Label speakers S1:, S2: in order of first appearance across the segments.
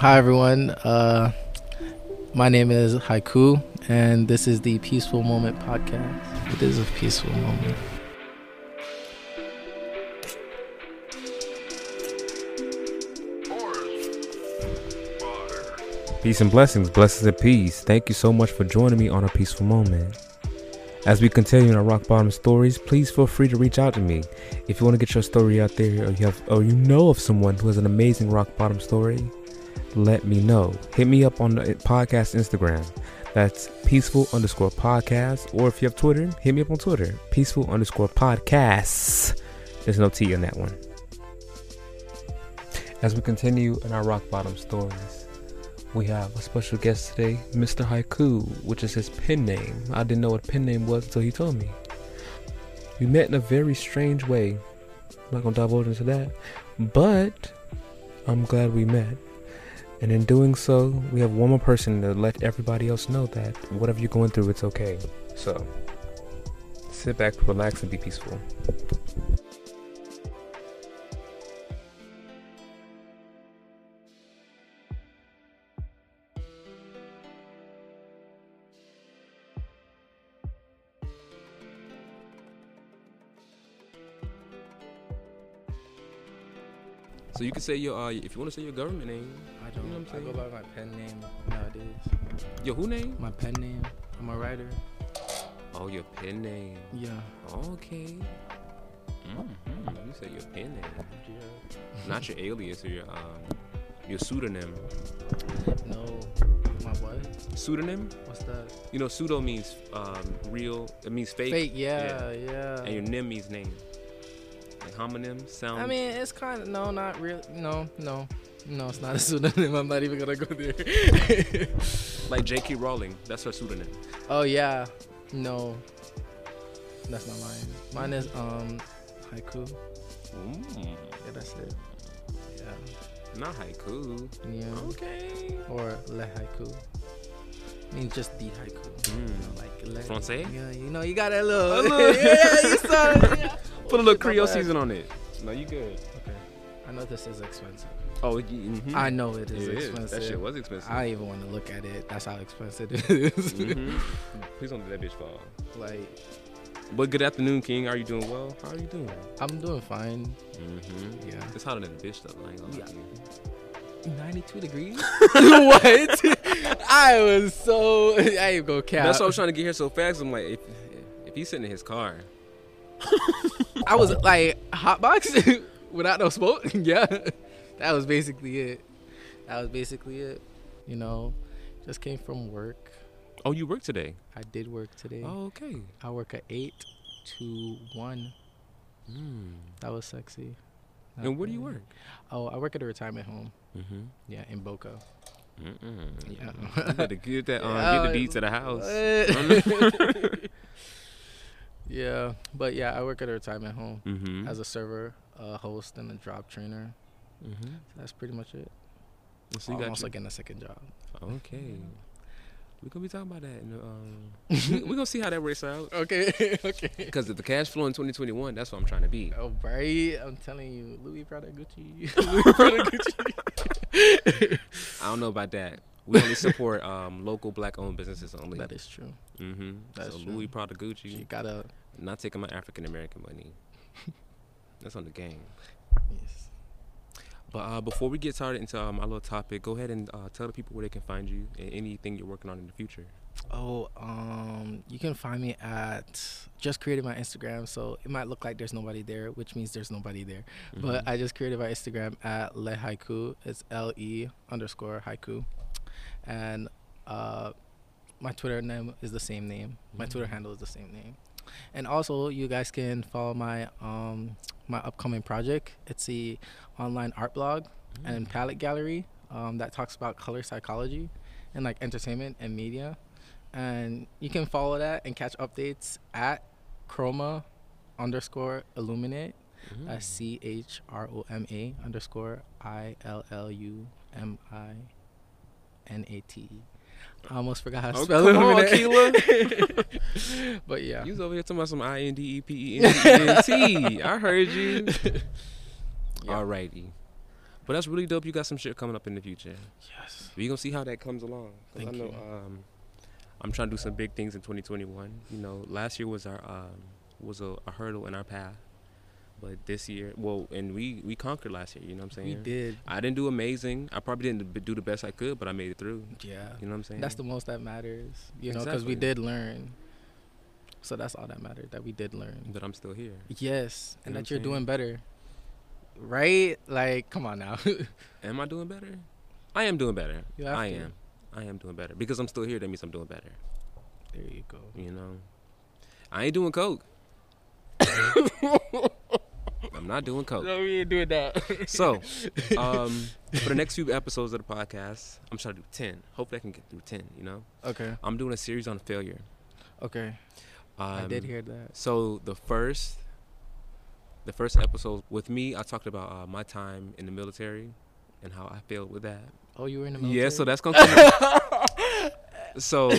S1: Hi everyone. Uh, my name is Haiku, and this is the Peaceful Moment podcast. It is a peaceful moment.
S2: Peace and blessings, blessings and peace. Thank you so much for joining me on a peaceful moment. As we continue our rock bottom stories, please feel free to reach out to me. If you want to get your story out there, or you have, or you know of someone who has an amazing rock bottom story, let me know. Hit me up on the eh, podcast Instagram. That's peaceful underscore podcast. Or if you have Twitter, hit me up on Twitter. Peaceful underscore podcasts. There's no T in that one. As we continue in our rock bottom stories, we have a special guest today, Mr. Haiku, which is his pen name. I didn't know what pen name was until he told me. We met in a very strange way. I'm not gonna divulge into that, but I'm glad we met. And in doing so, we have one more person to let everybody else know that whatever you're going through, it's okay. So, sit back, relax, and be peaceful. So you can say your uh, if you want to say your government name.
S1: I don't
S2: You know what I'm
S1: I go by my pen name nowadays.
S2: Your who name?
S1: My pen name. I'm a writer.
S2: Oh, your pen name.
S1: Yeah.
S2: Okay. Mm-hmm. You say your pen name,
S1: yeah.
S2: not your alias or your um your pseudonym.
S1: No. My what?
S2: Pseudonym?
S1: What's that?
S2: You know, pseudo means um real. It means fake.
S1: Fake. Yeah. Yeah.
S2: And your nim means name. Homonym sound.
S1: I mean, it's kind of no, not real. No, no, no. It's not a pseudonym. I'm not even gonna go there.
S2: like J.K. Rowling. That's her pseudonym.
S1: oh yeah. No. That's not mine. Mine is um haiku.
S2: Mm,
S1: Yeah, that's it. Yeah.
S2: not haiku.
S1: Yeah.
S2: Okay.
S1: Or le haiku. I mean, just the haiku.
S2: Mm.
S1: You know, like le.
S2: Francais?
S1: Yeah, you know, you got that little.
S2: A little-
S1: yeah, you saw it. Yeah.
S2: Put a little
S1: My
S2: Creole
S1: bad.
S2: season on it. No, you good.
S1: Okay. I know this is expensive.
S2: Oh, mm
S1: I know it is
S2: It is.
S1: expensive.
S2: That shit was expensive.
S1: I don't even want to look at it. That's how expensive it is.
S2: Mhm. Please don't let that bitch fall.
S1: like,
S2: But good afternoon, King. Are you doing well? How are you doing?
S1: I'm doing fine.
S2: Mm-hmm.
S1: Yeah.
S2: It's hotter than a bitch, though. I ain't gonna lie
S1: 92 degrees? what? I was so. I ain't gonna cap.
S2: That's why I was trying to get here so fast. I'm like, if, if he's sitting in his car,
S1: I was like hotbox without no smoke. yeah, that was basically it. That was basically it. You know, just came from work.
S2: oh, you work today.
S1: I did work today.
S2: Oh, okay.
S1: I work at eight to one.
S2: Mm.
S1: That was sexy.
S2: And where do you work?
S1: Oh, I work at a retirement home.
S2: Mm-hmm.
S1: Yeah, in Boca.
S2: Mm-mm.
S1: Yeah.
S2: You better get that. Um,
S1: Yeah,
S2: get the deeds to the house.
S1: Yeah, but yeah, I work at a retirement home
S2: mm-hmm.
S1: as a server, a host, and a job trainer.
S2: mm-hmm.
S1: So that's pretty much it.
S2: So
S1: I'm
S2: you got
S1: also
S2: your-
S1: getting a second job.
S2: Okay. We're gonna be talking about that. In the, um, we're gonna see how that works out.
S1: Okay, okay.
S2: Because if the cash flow in 2021, that's what I'm trying to be.
S1: Oh, right. I'm telling you, Louis Prada Gucci. Louis Prada Gucci.
S2: I don't know about that. We only support um, local black-owned businesses only.
S1: that is true.
S2: Mm-hmm.
S1: That's
S2: so
S1: true.
S2: Louis Prada
S1: You
S2: Gucci,
S1: gotta.
S2: not taking my African American money. that's on the game.
S1: Yes.
S2: But uh, before we get started into um, our little topic, go ahead and uh, tell the people where they can find you and anything you're working on in the future.
S1: Oh, um, you can find me at just created my Instagram, so it might look like there's nobody there, which means there's nobody there. But
S2: Mhm.
S1: I just created my Instagram at le haiku. It's L E underscore haiku, and uh, my Twitter name is the same name. My Twitter
S2: Mm.
S1: handle is the same name. And also, you guys can follow my um my upcoming project. It's the online art blog and palette gallery um, that talks about color psychology and like entertainment and media. And you can follow that and catch updates at chroma underscore illuminate. That's C H R O M A underscore I L L U M I N A T E. I almost forgot how to
S2: Oh,
S1: spell
S2: come on,
S1: illuminate. but yeah.
S2: You was over here talking about some I N D E P E N D N T. I heard you.
S1: Yeah.
S2: Alrighty. But that's really dope. You got some shit coming up in the future.
S1: Yes.
S2: We gonna see how that comes along.
S1: Thank
S2: I know
S1: you.
S2: um I'm trying to do some big things in 2021. You know, last year was our um was a, a hurdle in our path. But this year, well, and we we conquered last year, you know what I'm saying?
S1: We did.
S2: I didn't do amazing. I probably didn't do the best I could, but I made it through.
S1: Yeah.
S2: You know what I'm saying?
S1: That's the most that matters, you know, because we did learn. So that's all that mattered that we did learn.
S2: that I'm still here.
S1: Yes, and
S2: know
S1: that you're
S2: I'm
S1: doing better. Right? Like, come on now.
S2: Am I doing better? I am doing better.
S1: You
S2: I
S1: to.
S2: am. I am doing better because I'm still here. That means I'm doing better.
S1: there you go.
S2: You know, I ain't doing coke. I'm not doing coke.
S1: No, we ain't doing that.
S2: So, um, for the next few episodes of the podcast, I'm trying to do ten. Hopefully, I can get through ten. You know,
S1: okay.
S2: I'm doing a series on failure.
S1: Okay.
S2: Um,
S1: I did hear that.
S2: So the first, the first episode with me, I talked about uh, my time in the military and how I failed with that.
S1: Oh, you were in the military.
S2: Yeah, so that's gonna come. so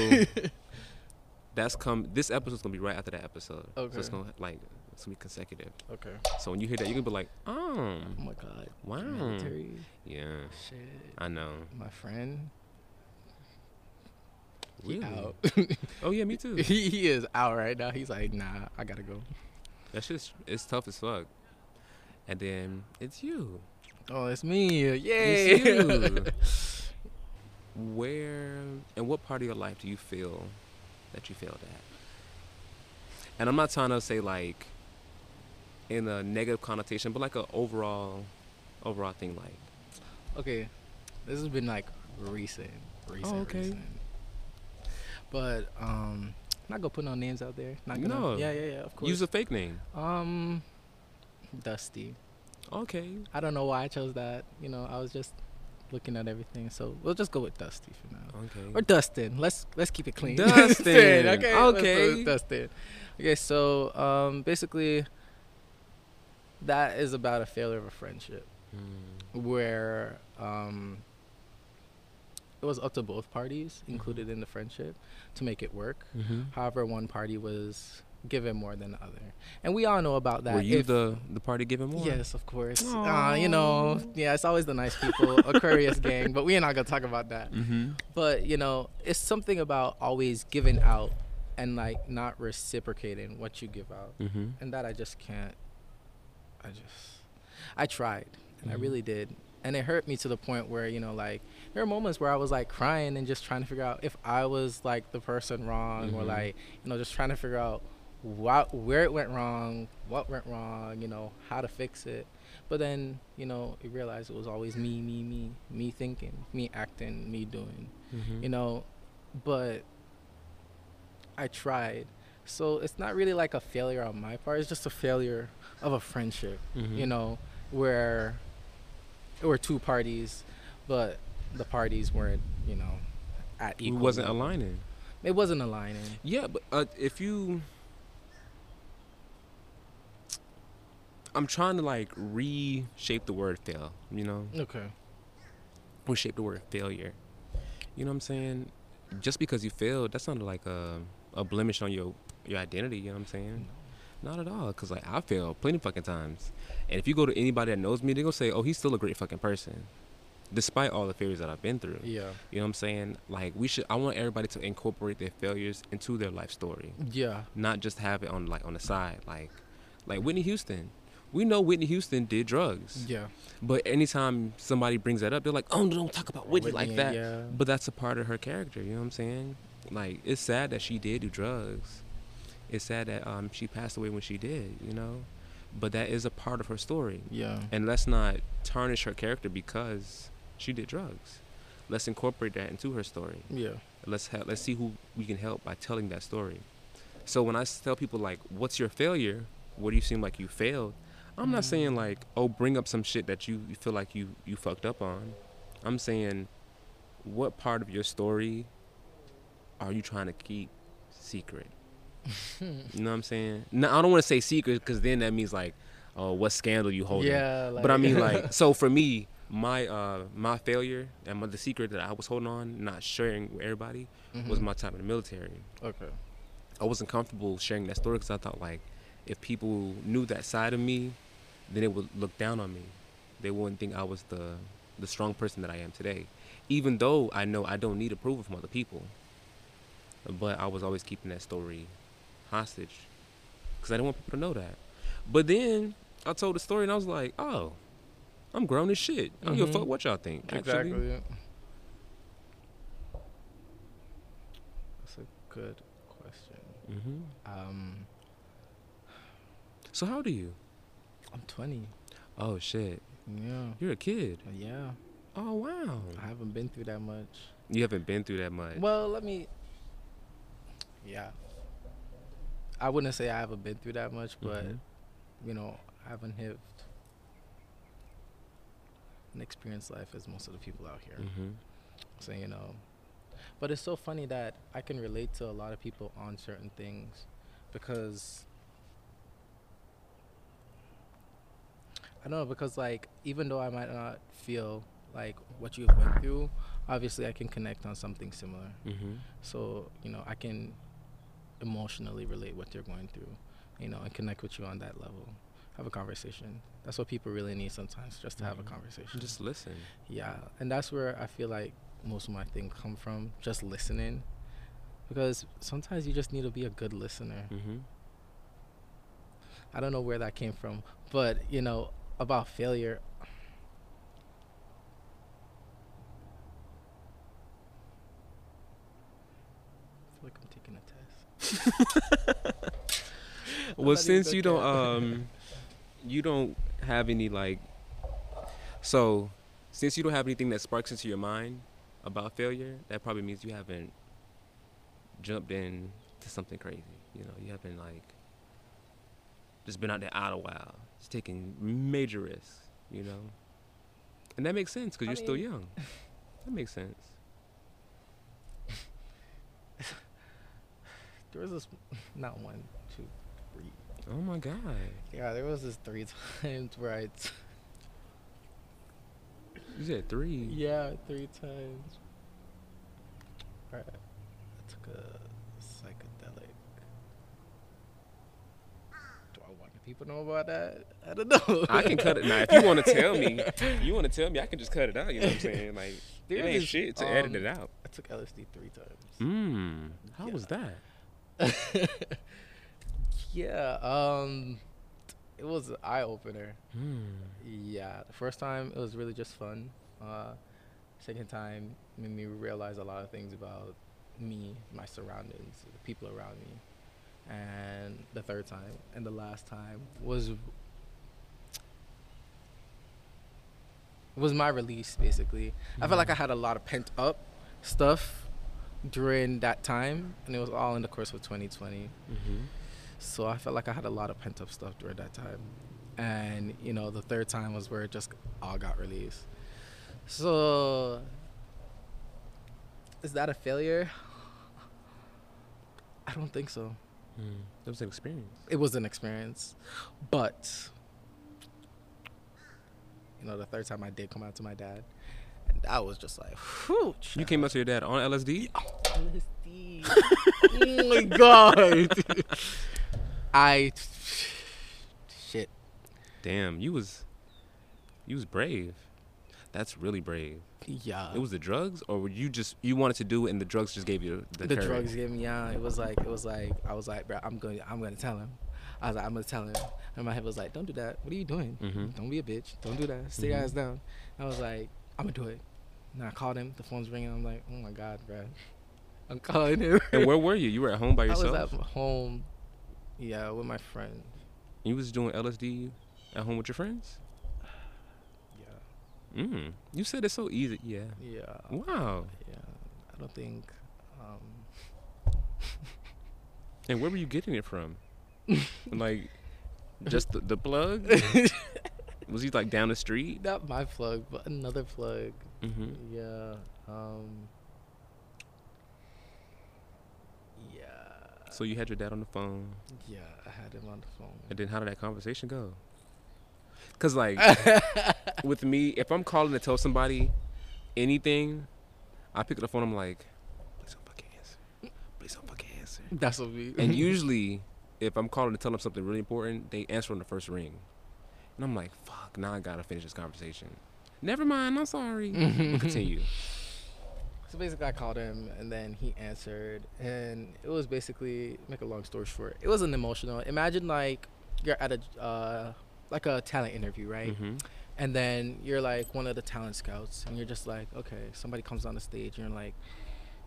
S2: that's come. This episode's gonna be right after that episode. So it's gonna like it's gonna be consecutive.
S1: okay.
S2: So when you hear that, you're gonna be like, oh,
S1: Oh my god.
S2: wow,
S1: Military.
S2: yeah,
S1: Shit.
S2: I know.
S1: My friend. He
S2: Really?
S1: out.
S2: Oh yeah, me too.
S1: he, he is out right now. He's like, nah, I gotta go.
S2: That's just it's tough as fuck. And then it's you.
S1: Oh, it's me. Yay.
S2: It's you. Where and what part of your life do you feel that you failed at? And I'm not trying to say like in a negative connotation, but like a overall overall thing like
S1: Okay, this has been like recent, recent,
S2: Oh, okay.
S1: recent. But um, not gonna put no names out there. Not gonna.
S2: No.
S1: Yeah, yeah, yeah. Of course.
S2: use a fake name.
S1: um, Dusty.
S2: Okay.
S1: I don't know why I chose that. You know, I was just looking at everything, so we'll just go with Dusty for now.
S2: Okay.
S1: Or Dustin. Let's let's keep it clean.
S2: Dustin.
S1: okay.
S2: Okay.
S1: Dustin. Okay. So um, basically, that is about a failure of a friendship
S2: Mm.
S1: where um, it was up to both parties included in the friendship to make it work.
S2: Mm-hmm.
S1: However, one party was given more than the other, and we all know about that.
S2: Were you
S1: If-
S2: the the party given more?
S1: Yes, of course. Uh, you know, yeah, it's always the nice people, Aquarius gang, but we're not gonna talk about that.
S2: Mm-hmm.
S1: But you know, it's something about always giving out and like not reciprocating what you give out,
S2: Mm-hmm.
S1: and that I just can't. I just, I tried, and I
S2: Mhm.
S1: really did, and it hurt me to the point where you know, like there are moments where I was like crying and just trying to figure out if I was like the person wrong, or
S2: Mhm.
S1: like you know, just trying to figure out what where it went wrong, what went wrong, you know, how to fix it. But then, you know, you realize it was always me, me, me, me thinking, me acting, me doing
S2: Mm-hmm.
S1: you know but i tried so it's not really like a failure on my part it's just a failure of a friendship
S2: Mm-hmm.
S1: you know where there were two parties but the parties weren't you know at equal.
S2: it wasn't
S1: level.
S2: aligning.
S1: it wasn't aligning
S2: Yeah, but uh, if you, I'm trying to like reshape the word fail. You know,
S1: okay
S2: reshape the word failure. You know what I'm saying? Just because you failed, that's not like a a blemish on your your identity. You know what I'm saying? Not at all. Cause like I failed plenty fucking times, and if you go to anybody that knows me, they gonna say, "Oh, he's still a great fucking person." Despite all the failures that I've been through,
S1: yeah
S2: you know what I'm saying? Like we should. I want everybody to incorporate their failures into their life story.
S1: yeah
S2: not just have it on like on the side like like Whitney Houston. We know Whitney Houston did drugs,
S1: yeah
S2: but anytime somebody brings that up, they're like, "Oh, don't talk about Whitney,
S1: Whitney,
S2: like that."
S1: yeah.
S2: But that's a part of her character. You know what I'm saying? Like it's sad that she did do drugs. It's sad that um she passed away when she did. You know, but that is a part of her story.
S1: yeah
S2: And let's not tarnish her character because she did drugs. Let's incorporate that into her story
S1: yeah
S2: let's ha- let's see who we can help by telling that story. So when I tell people like, "What's your failure? What do you seem like you failed?" I'm not saying like, "Oh, bring up some shit that you, you feel like you you fucked up on." I'm saying, what part of your story are you trying to keep secret? you know what I'm saying? No, I don't want to say secret because then that means like, oh, what scandal you holding?
S1: Yeah,
S2: but I mean like, so for me, my uh my failure and my, the secret that I was holding on, not sharing with everybody, was
S1: Mhm.
S2: my time in the military.
S1: Okay.
S2: I wasn't comfortable sharing that story because I thought like, if people knew that side of me, then it would look down on me. They wouldn't think I was the the strong person that I am today. Even though I know I don't need approval from other people, but I was always keeping that story hostage because I didn't want people to know that. But then I told the story and I was like, oh, I'm grown as shit. I don't give a
S1: Mhm.
S2: fuck what y'all think. Actually,
S1: Exactly. That's a good question.
S2: hmm
S1: Um,
S2: So how old are you?
S1: I'm 20.
S2: Oh shit,
S1: Yeah.
S2: you're a kid.
S1: Yeah.
S2: Oh wow.
S1: I haven't been through that much.
S2: You haven't been through that much.
S1: Well, let me. Yeah. I wouldn't say I haven't been through that much, but
S2: Mhm.
S1: you know, I haven't lived an experienced life as most of the people out here.
S2: Mhm.
S1: So you know, but it's so funny that I can relate to a lot of people on certain things because I don't know because like even though I might not feel like what you've went through, obviously I can connect on something similar.
S2: Mhm.
S1: So you know I can emotionally relate what you're going through, you know, and connect with you on that level. Have a conversation. That's what people really need sometimes, just to have a
S2: Mhm.
S1: conversation.
S2: Just listen.
S1: Yeah, and that's where I feel like most of my things come from, just listening. Because sometimes you just need to be a good listener.
S2: Mhm.
S1: I don't know where that came from, but you know, about failure. I feel like I'm taking a test.
S2: Well, since you don't um, you don't have any like, so since you don't have anything that sparks into your mind about failure, that probably means you haven't jumped in to something crazy. You know, you haven't like just been out there out a while, just taking major risks. You know, and that makes sense because you're still young. That makes sense.
S1: There was this, not one, two, three.
S2: Oh my god.
S1: Yeah, there was this three times where I. T-
S2: You said three.
S1: Yeah, three times. Alright, I took a psychedelic. Do I want people to know about that? I don't know.
S2: I can cut it now. If you want to tell me, you want to tell me, I can just cut it out. You know what I'm saying? Like
S1: There
S2: it ain't
S1: is,
S2: shit to edit
S1: um,
S2: it out.
S1: I took LSD three times.
S2: Mmm. How was that?
S1: yeah, um, it was an eye opener.
S2: Hmm.
S1: Yeah, the first time it was really just fun. Uh, second time made me realize a lot of things about me, my surroundings, the people around me. And the third time and the last time was was my release basically. I felt like I had a lot of pent up stuff during that time and it was all in the course of 2020.
S2: Mm-hmm.
S1: So I felt like I had a lot of pent up stuff during that time. And, you know, the third time was where it just all got released. So is that a failure? I don't think so.
S2: Mm. That was an experience.
S1: It was an experience. But you know, the third time I did come out to my dad, and that was just like, whew,
S2: You came up to your dad on LSD?
S1: LSD. oh my god. I shit.
S2: Damn, you was you was brave. That's really brave.
S1: Yeah.
S2: It was the drugs, or were you just you wanted to do it and the drugs just gave you the,
S1: the
S2: courage?
S1: drugs gave me yeah. It was like it was like I was like, bro, I'm going I'm gonna tell him. I was like, I'm gonna tell him. And my head was like, Don't do that. What are you doing?
S2: Mhm.
S1: Don't be a bitch. Don't do that. Stay
S2: Mhm.
S1: your ass down. I was like, I'm gonna do it. And I called him. The phone's ringing. I'm like, Oh my god, bro. I'm calling him.
S2: And where were you? You were at home by yourself.
S1: I was at home. Yeah, with my friend.
S2: you was doing LSD at home with your friends.
S1: Yeah.
S2: Mm. You said it's so easy. Yeah.
S1: Yeah.
S2: Wow.
S1: Yeah. I don't think. Um,
S2: And where were you getting it from? like, just the, the plug? Was he like down the street?
S1: Not my plug, but another plug.
S2: Mm-hmm.
S1: Yeah. Um. Yeah.
S2: So you had your dad on the phone,
S1: Yeah, I had him on the phone.
S2: and then how did that conversation go? Cause like with me, if I'm calling to tell somebody anything, I pick up the phone. I'm like, please don't fucking answer. Please don't fucking answer.
S1: That's what we.
S2: And usually, if I'm calling to tell them something really important, they answer on the first ring. And I'm like, fuck, now I gotta finish this conversation. Never mind, I'm sorry. We'll continue.
S1: So basically, I called him, and then he answered, and it was basically make a long story short. It wasn't emotional. Imagine like you're at a uh, like a talent interview, right?
S2: hmm
S1: And then you're like one of the talent scouts, and you're just like, okay, somebody comes on the stage, and you're like,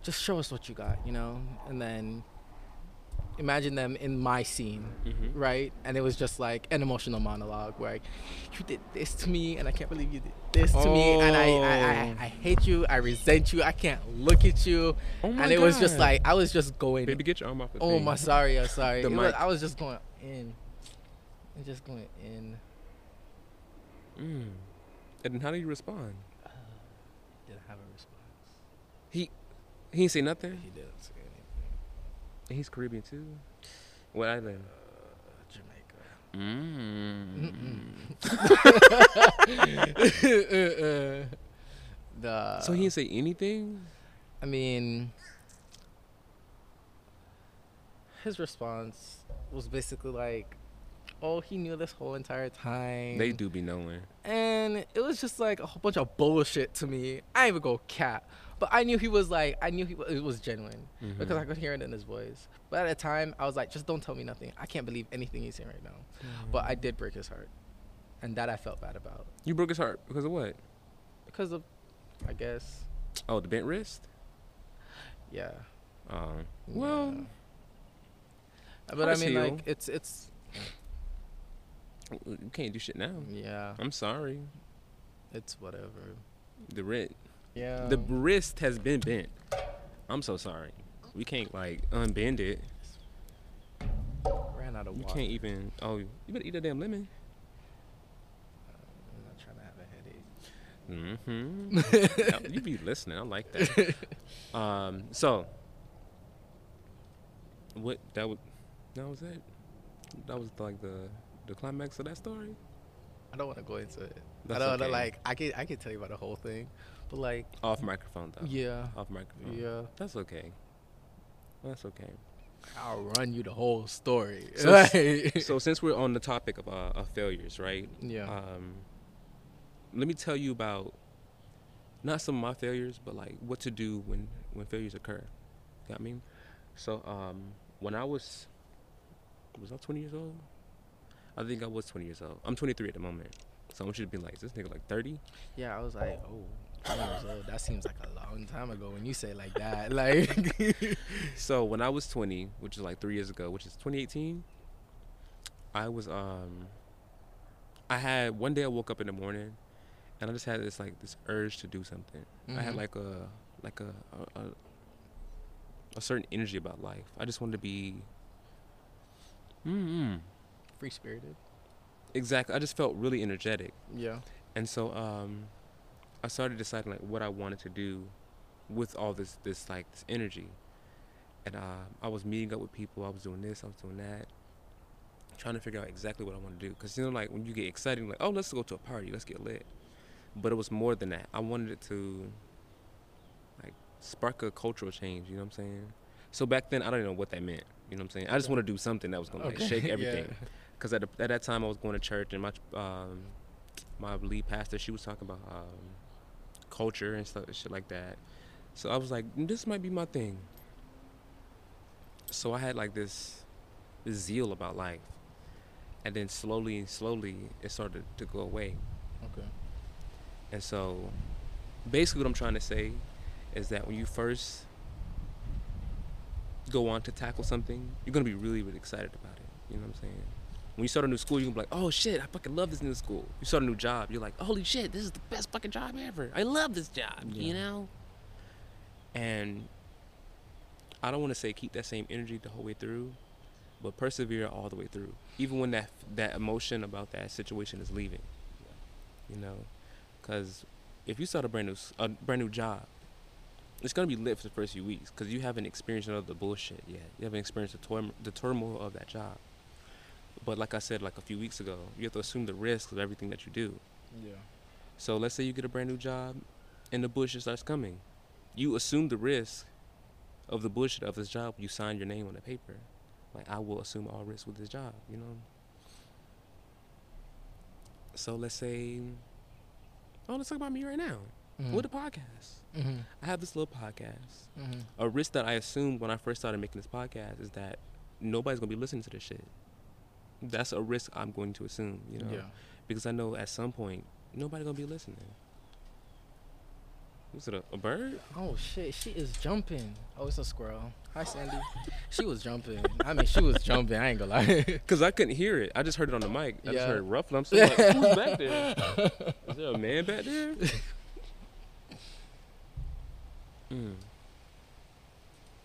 S1: just show us what you got, you know? And then imagine them in my scene,
S2: hmm
S1: right? And it was just like an emotional monologue where you did this to me, and I can't believe you did this to me, and I, I, I, I hate you, I resent you, I can't look at you,
S2: Oh
S1: and it was just like I was just going.
S2: Baby, get your arm off the
S1: oh
S2: thing.
S1: my, sorry, I'm sorry.
S2: The
S1: It was- I was just going in, and just going in.
S2: Mm. And how do you respond?
S1: Uh, Didn't have a response.
S2: He didn't say nothing.
S1: He didn't.
S2: And he's Caribbean too. What island?
S1: Uh, Jamaica.
S2: Mm.
S1: the
S2: So he didn't say anything.
S1: I mean, his response was basically like, "Oh, he knew this whole entire time."
S2: They do be knowing.
S1: and it was just like a whole bunch of bullshit to me. I didn't even go cat, but I knew he was like, I knew he wa- it was genuine because I could hear it in his voice. But at the time, I was like, just don't tell me nothing. I can't believe anything he's saying right now. But I did break his heart, and that I felt bad about
S2: You broke his heart because of what?
S1: because of, I guess,
S2: Oh, the bent wrist.
S1: yeah.
S2: Um. Well,
S1: yeah. but I
S2: hearts
S1: mean, like it's it's
S2: you can't do shit now.
S1: yeah,
S2: I'm sorry.
S1: it's whatever.
S2: The wrist,
S1: Yeah.
S2: the wrist has been bent. I'm so sorry. We can't like unbend it.
S1: ran out of water.
S2: You can't even. Oh, you better eat a damn lemon.
S1: I'm not trying to have a headache.
S2: Mm-hmm. you be listening. I like that. Um. So. What that was? That was it. That was like the the climax of that story.
S1: I don't want to go into it.
S2: That's
S1: I don't
S2: okay.
S1: like I can I can tell you about the whole thing, but like
S2: Off microphone though.
S1: yeah,
S2: Off microphone.
S1: yeah,
S2: That's okay. That's okay.
S1: I'll run you the whole story.
S2: So- so since we're on the topic of, uh, of failures, right?
S1: yeah,
S2: Um, let me tell you about not some of my failures, but like what to do when when failures occur. Got me? So um, when I was was I 20 years old? I think I was 20 years old. I'm 23 at the moment. So I want you to be like, is this nigga like 30?
S1: yeah. I was like, oh, 20 years old. That seems like a long time ago when you say it like that. Like,
S2: So when I was 20, which is like three years ago, which is 2018, I was um, I had one day I woke up in the morning, and I just had this like this urge to do something. I had
S1: Mhm.
S2: like a like a a, a a certain energy about life. I just wanted to be. Mm-hmm.
S1: free spirited.
S2: Exactly. I just felt really energetic,
S1: Yeah.
S2: and so um, I started deciding like what I wanted to do with all this this like this energy. And uh, I was meeting up with people. I was doing this. I was doing that. Trying to figure out exactly what I want to do. Cause you know, like when you get excited, you're like, oh, let's go to a party. Let's get lit. But it was more than that. I wanted it to like spark a cultural change. You know what I'm saying? So back then, I don't even know what that meant. You know what I'm saying? I just want to do something that was gonna like
S1: Okay,
S2: shake
S1: yeah.
S2: everything. Cause at, the, at that time, I was going to church, and my um, my lead pastor, she was talking about um, culture and stuff, shit like that. So I was like, this might be my thing. So I had like this, this zeal about life, and then slowly and slowly it started to go away.
S1: Okay.
S2: And so, basically, what I'm trying to say is that when you first go on to tackle something, you're gonna be really, really excited about it. You know what I'm saying? When you start a new school, you can be like, "Oh shit, I fucking love this new school." You start a new job, you're like, "Holy shit, this is the best fucking job ever! I love this job." You know? And I don't want to say keep that same energy the whole way through, but persevere all the way through, even when that that emotion about that situation is leaving. You know, because if you start a brand new a brand new job, it's gonna be lit for the first few weeks because you haven't experienced none of the bullshit yet. You haven't experienced the, turm- the turmoil of that job. But like I said, like a few weeks ago, you have to assume the risk of everything that you do.
S1: Yeah.
S2: So let's say you get a brand new job, and the bullshit starts coming. You assume the risk of the bullshit of this job. You sign your name on the paper, like I will assume all risk with this job. You know. So let's say, oh, let's talk about me right now
S1: Mm-hmm.
S2: with the podcast.
S1: hmm
S2: I have this little podcast.
S1: hmm
S2: A risk that I assumed when I first started making this podcast is that nobody's gonna be listening to this shit. That's a risk I'm going to assume, you know,
S1: Yeah.
S2: because I know at some point nobody gonna be listening. Was it a, a bird?
S1: Oh shit, she is jumping. Oh, it's a squirrel. Hi, Sandy. she was jumping. I mean, she was jumping. I ain't gonna lie.
S2: Cause I couldn't hear it. I just heard it on the mic. I just
S1: Yeah.
S2: heard it ruffle. I'm still like, who's back there? Is there a man back there? Mm.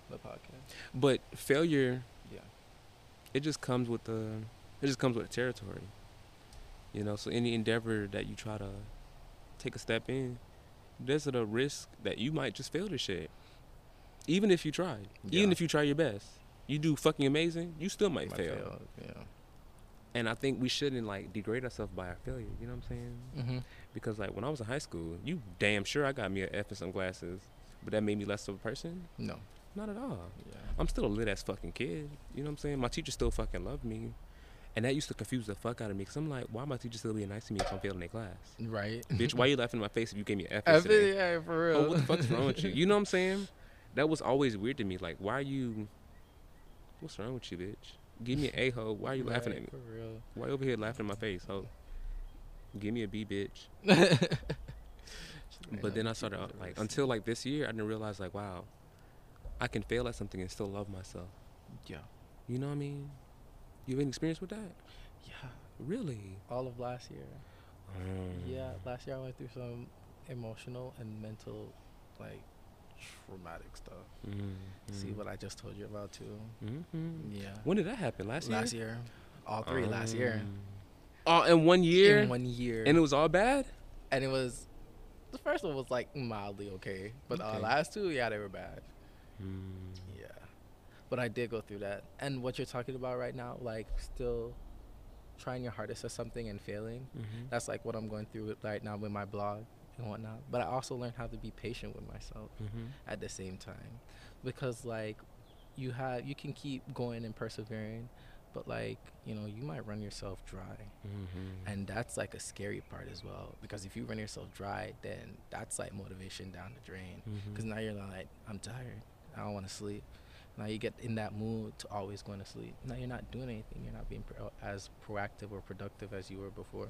S1: the podcast.
S2: But failure,
S1: Yeah.
S2: it just comes with the, it just comes with territory. You know, so any endeavor that you try to take a step in, there's a risk that you might just fail this shit. Even if you tried, even if you try your best, you do fucking amazing, you still might,
S1: Might
S2: fail.
S1: fail, Yeah.
S2: And I think we shouldn't like degrade ourselves by our failure. You know what I'm saying?
S1: Mm-hmm.
S2: Because like when I was in high school, you damn sure I got me an F and some glasses, but that made me less of a person.
S1: No.
S2: Not at all.
S1: Yeah.
S2: I'm still a lit ass fucking kid. You know what I'm saying? My teacher still fucking loved me. And that used to confuse the fuck out of me because I'm like, why my teacher still being nice to me if I'm failing their class?
S1: Right.
S2: Bitch, why you laughing in my face if you gave me an F
S1: feel-
S2: yesterday?
S1: yeah, for
S2: Oh,
S1: real.
S2: what the fuck's wrong with you? You know what I'm saying? That was always weird to me. Like, why are you? What's wrong with you, bitch? Give me an A ho. Why are you laughing at me?
S1: For real.
S2: Why you over here laughing in my face? Oh, give me a B, bitch. But then I started uh, like until like this year, I didn't realize like, wow, I can fail at something and still love myself.
S1: Yeah.
S2: You know what I mean? You have any experience with that?
S1: Yeah.
S2: Really?
S1: All of last year.
S2: Mm.
S1: Yeah, last year I went through some emotional and mental, like, traumatic stuff.
S2: Mm,
S1: See what I just told you about too.
S2: mhm.
S1: Yeah.
S2: When did that happen? Last year.
S1: Last year, all three last year.
S2: Um, Oh, in one year.
S1: In one year,
S2: and it was all bad.
S1: and it was the first one was like mildly okay, but the
S2: Okay.
S1: last two, yeah, they were bad.
S2: Mm.
S1: But I did go through that. And what you're talking about right now, like still trying your hardest at something and failing,
S2: Mhm.
S1: that's like what I'm going through right now with my blog and whatnot. But I also learned how to be patient with myself
S2: Mhm.
S1: at the same time, because like you have you can keep going and persevering, but like you know you might run yourself dry.
S2: Mhm.
S1: and that's like a scary part as well because if you run yourself dry then that's like motivation down the drain because
S2: Mhm.
S1: now you're like i'm tired i don't want to sleep now you get in that mood to always going to sleep. Now you're not doing anything. You're not being pro- as proactive or productive as you were before.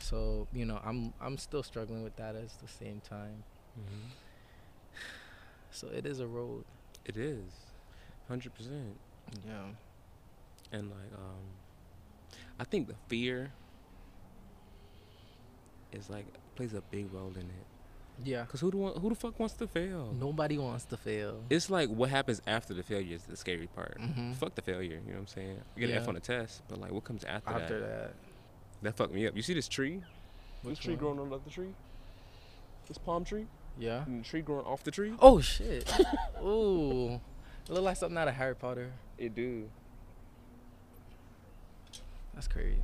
S1: So you know i'm i'm still struggling with that at the same time.
S2: Mhm.
S1: so it is a road.
S2: It is, hundred percent.
S1: yeah.
S2: And like, um, I think the fear is like plays a big role in it.
S1: Yeah
S2: Cause who the one, who the fuck wants to fail?
S1: nobody wants to fail
S2: It's like what happens after the failure is the scary part.
S1: Mhm.
S2: Fuck the failure, you know what I'm saying? You get an F on the test, but like what comes after,
S1: after
S2: that?
S1: that
S2: That fucked me up. You see this tree?
S1: Which
S2: this tree
S1: one?
S2: growing on the tree? This palm tree?
S1: yeah
S2: And the tree growing off the tree?
S1: Oh shit! Ooh, it look like something out of Harry Potter.
S2: It do.
S1: That's crazy.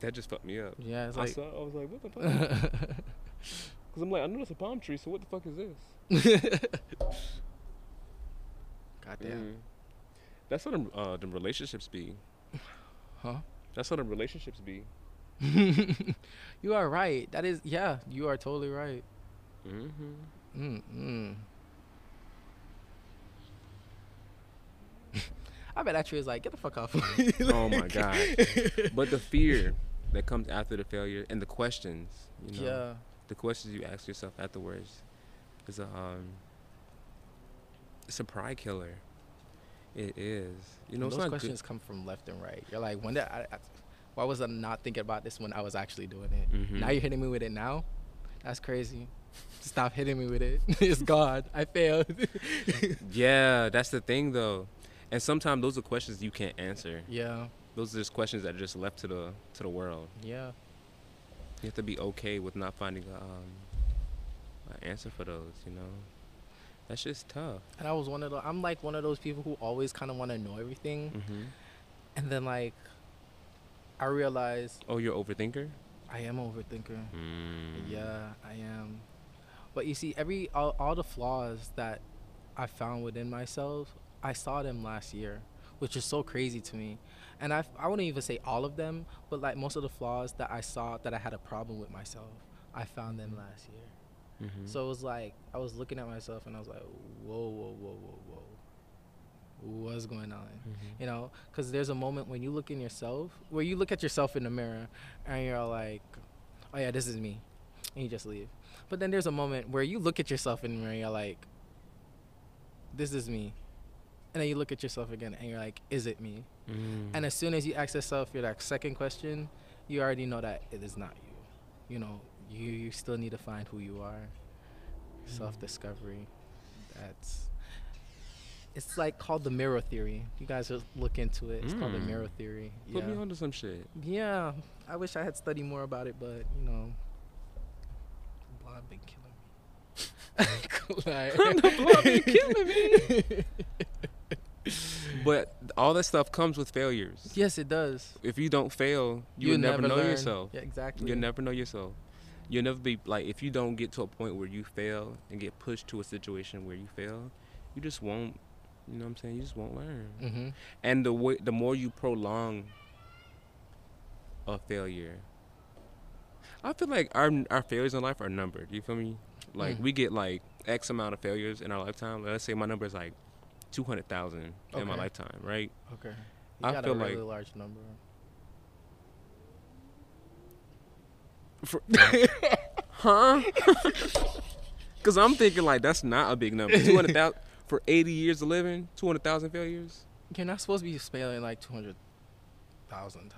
S2: That just fucked me up.
S1: Yeah, it's
S2: I
S1: like.
S2: saw. I was like, what the fuck? Because I'm like, I know that's a palm tree. So what the fuck is this?
S1: Goddamn.
S2: Mm. That's what them, uh, them relationships be.
S1: Huh?
S2: That's what them relationships be.
S1: you are right. That is. Yeah, you are totally right.
S2: Mm-hmm.
S1: Mm mm. I bet that tree is like, get the fuck off. me."
S2: Oh my god. But the fear that comes after the failure and the questions, you know,
S1: Yeah.
S2: the questions you ask yourself afterwards, is a um, it's a pride killer. It is. You know,
S1: those questions come from left and right. You're like, when did I, I? Why was I not thinking about this when I was actually doing it?
S2: Mhm.
S1: Now you're hitting me with it now. That's crazy. Stop hitting me with it. it's God. I failed.
S2: Yeah, that's the thing though. And sometimes those are questions you can't answer.
S1: yeah.
S2: Those are just questions that are just left to the to the world.
S1: Yeah.
S2: You have to be okay with not finding a, um, an answer for those. You know, that's just tough.
S1: And I was one of the. I'm like one of those people who always kind of want to know everything,
S2: hmm
S1: and then like, I realized
S2: Oh, you're overthinker.
S1: I am overthinker.
S2: Mm.
S1: Yeah, I am. But you see, every all, all the flaws that I found within myself, I saw them last year, which is so crazy to me. And I I wouldn't even say all of them, but like most of the flaws that I saw that I had a problem with myself, I found them last year.
S2: Mhm.
S1: So it was like I was looking at myself and I was like, whoa, whoa, whoa, whoa, whoa. What's going on?
S2: Mhm.
S1: You know, because there's a moment when you look in yourself, where you look at yourself in the mirror and you're like, oh yeah, this is me. And you just leave. But then there's a moment where you look at yourself in the mirror and you're like, this is me. And then you look at yourself again and you're like, is it me?
S2: Mm.
S1: And as soon as you ask yourself your like second question, you already know that it is not you. You know, you, you still need to find who you are. Self discovery. That's it's like called the mirror theory. You guys should look into it. It's called the
S2: Mm.
S1: mirror theory.
S2: Put
S1: yeah.
S2: me onto some shit.
S1: Yeah. I wish I had studied more about it, but you know blood been killing me.
S2: The blood been killing me. But all that stuff comes with failures.
S1: Yes, it does.
S2: If you don't fail, you'll, never, know
S1: learn.
S2: yourself.
S1: Yeah, exactly.
S2: You'll never know yourself. You'll never be like if you don't get to a point where you fail and get pushed to a situation where you fail, you just won't. You know what I'm saying? You just won't learn.
S1: Mm-hmm.
S2: And the way, the more you prolong a failure, I feel like our our failures in life are numbered. You feel me? Like
S1: Mm.
S2: we get like X amount of failures in our lifetime. Let's say my number is like two hundred thousand in my lifetime, right?
S1: Okay. You
S2: I
S1: got
S2: feel
S1: a really
S2: like-
S1: large number.
S2: Huh? Because I'm thinking like that's not a big number. Two hundred thousand for eighty years of living. Two hundred thousand failures.
S1: You're not supposed to be failing like 200,000 times.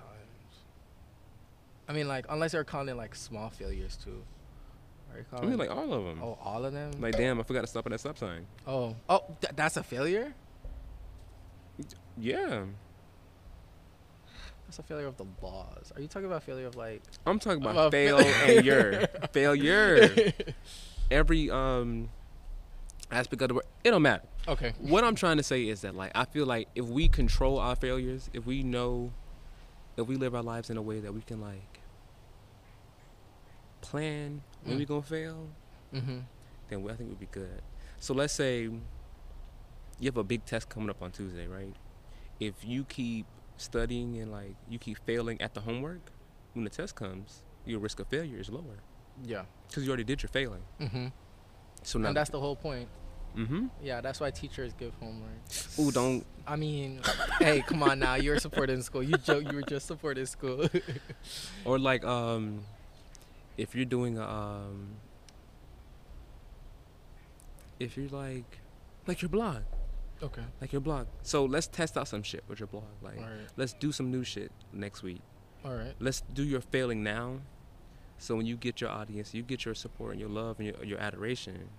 S1: I mean, like, unless you're counting like small failures too.
S2: I mean, like all of them.
S1: oh, all of them?
S2: Like damn, I forgot to stop at that stop sign.
S1: oh, oh, th- that's a failure?
S2: Yeah,
S1: That's a failure of the laws. Are you talking about failure of like.
S2: I'm talking about
S1: About
S2: fail
S1: fail-
S2: and your failure. Every um aspect of the word, it don't matter.
S1: Okay.
S2: What I'm trying to say is that like I feel like if we control our failures, if we know, if we live our lives in a way that we can like plan when
S1: Mm.
S2: we gonna fail,
S1: Mm-hmm.
S2: then we, I think we'd be good. So let's say you have a big test coming up on Tuesday, right? If you keep studying and like you keep failing at the homework, when the test comes, your risk of failure is lower
S1: Yeah.
S2: because you already did your failing.
S1: Mm-hmm.
S2: So now,
S1: And that's the whole point.
S2: mm-hmm.
S1: Yeah, that's why teachers give homework.
S2: Ooh, don't.
S1: I mean, hey, come on now. You're supporting school. You joke. You were just supporting school.
S2: Or like, um, if you're doing a, um, if you're like, like your blog,
S1: okay.
S2: like your blog. So let's test out some shit with your blog. Like,
S1: All right.
S2: let's do some new shit next week.
S1: All right.
S2: let's do your failing now so when you get your audience you get your support and your love and your, your adoration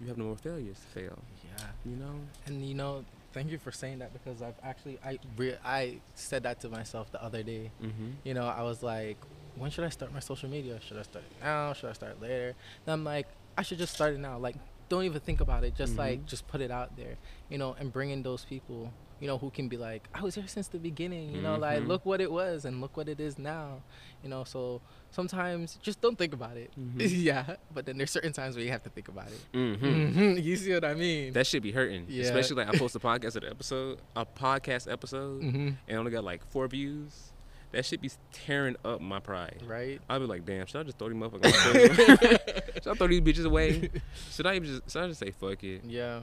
S2: you have no more failures to fail
S1: Yeah.
S2: you know
S1: And you know, thank you for saying that because I've actually I re- I said that to myself the other day.
S2: mm-hmm.
S1: You know, I was like, when should I start my social media? Should I start it now? Should I start later? And I'm like, I should just start it now. Like, don't even think about it. Just like,
S2: Mhm.
S1: just put it out there. You know, and bring in those people. You know, who can be like, I was here since the beginning. You know, like
S2: Mhm.
S1: look what it was and look what it is now. You know, so sometimes just don't think about it.
S2: Mhm.
S1: yeah, but then there's certain times where you have to think about it.
S2: mm-hmm.
S1: Mhm. You see what I mean?
S2: that should be hurting
S1: Yeah.
S2: especially like i post a podcast episode a podcast episode
S1: hmm
S2: and only got like four views that shit be tearing up my pride
S1: Right.
S2: I'd be like, damn, should I just throw these motherfuckers away? should I throw these bitches away? Should I even just, should I just say fuck it?
S1: Yeah.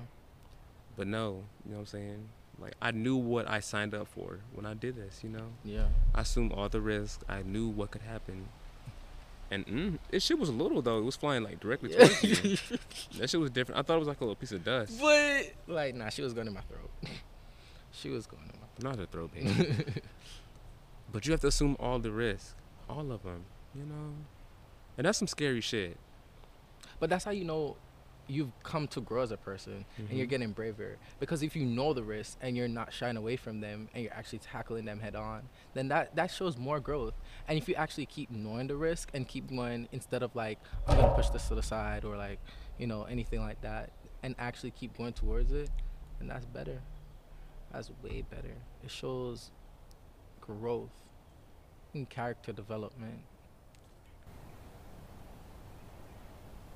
S2: But no, you know what I'm saying? Like, I knew what I signed up for when I did this, you know?
S1: Yeah.
S2: I assumed all the risks. I knew what could happen. And mm, this shit was little though. It was flying like directly towards you. That shit was different. I thought it was like a little piece of dust.
S1: But like, nah, she was going in my throat. she was going in my throat.
S2: Not a throat baby. But you have to assume all the risk, all of them. You know. and that's some scary shit.
S1: But that's how you know you've come to grow as a person and you're
S2: Mhm.
S1: getting braver. Because if you know the risks and you're not shying away from them and you're actually tackling them head on, then that that shows more growth. And if you actually keep knowing the risk and keep going instead of like I'm gonna push this to the side or like you know anything like that, and actually keep going towards it, then that's better. That's way better. It shows growth and character development.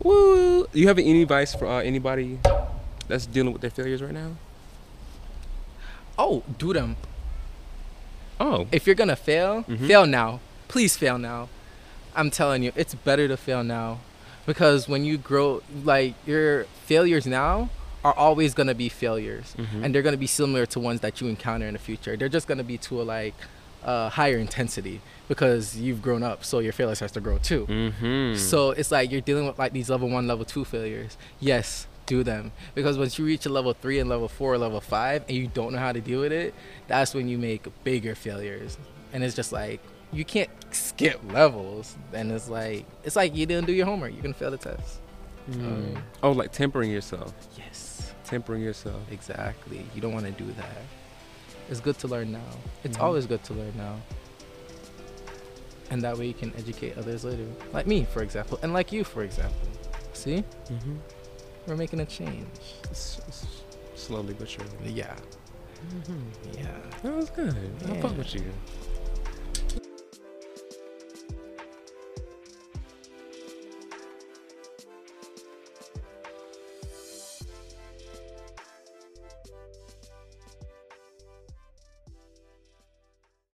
S2: Woo! You have any advice for uh, anybody that's dealing with their failures right now?
S1: Oh, do them.
S2: Oh,
S1: if you're gonna fail,
S2: Mhm.
S1: fail now. Please fail now. I'm telling you, it's better to fail now, because when you grow, like your failures now are always gonna be failures,
S2: Mhm.
S1: and they're gonna be similar to ones that you encounter in the future. They're just gonna be to a like uh, higher intensity because you've grown up, so your failures has to grow too.
S2: mm-hmm.
S1: So it's like you're dealing with like these level one, level two failures. Yes, do them because once you reach a level three and level four, level five, and you don't know how to deal with it, that's when you make bigger failures. And it's just like you can't skip levels. And it's like it's like you didn't do your homework. You're gonna fail the test.
S2: Mm.
S1: Um,
S2: oh, like tempering yourself.
S1: Yes,
S2: Tempering yourself.
S1: exactly. You don't want to do that. It's good to learn now. It's
S2: Mhm.
S1: always good to learn now. And that way you can educate others later. Like me, for example, and like you, for example. See?
S2: Mm-hmm.
S1: We're making a change.
S2: S- s- slowly but surely.
S1: Yeah.
S2: Mm-hmm.
S1: Yeah.
S2: That was good. I fuck with you.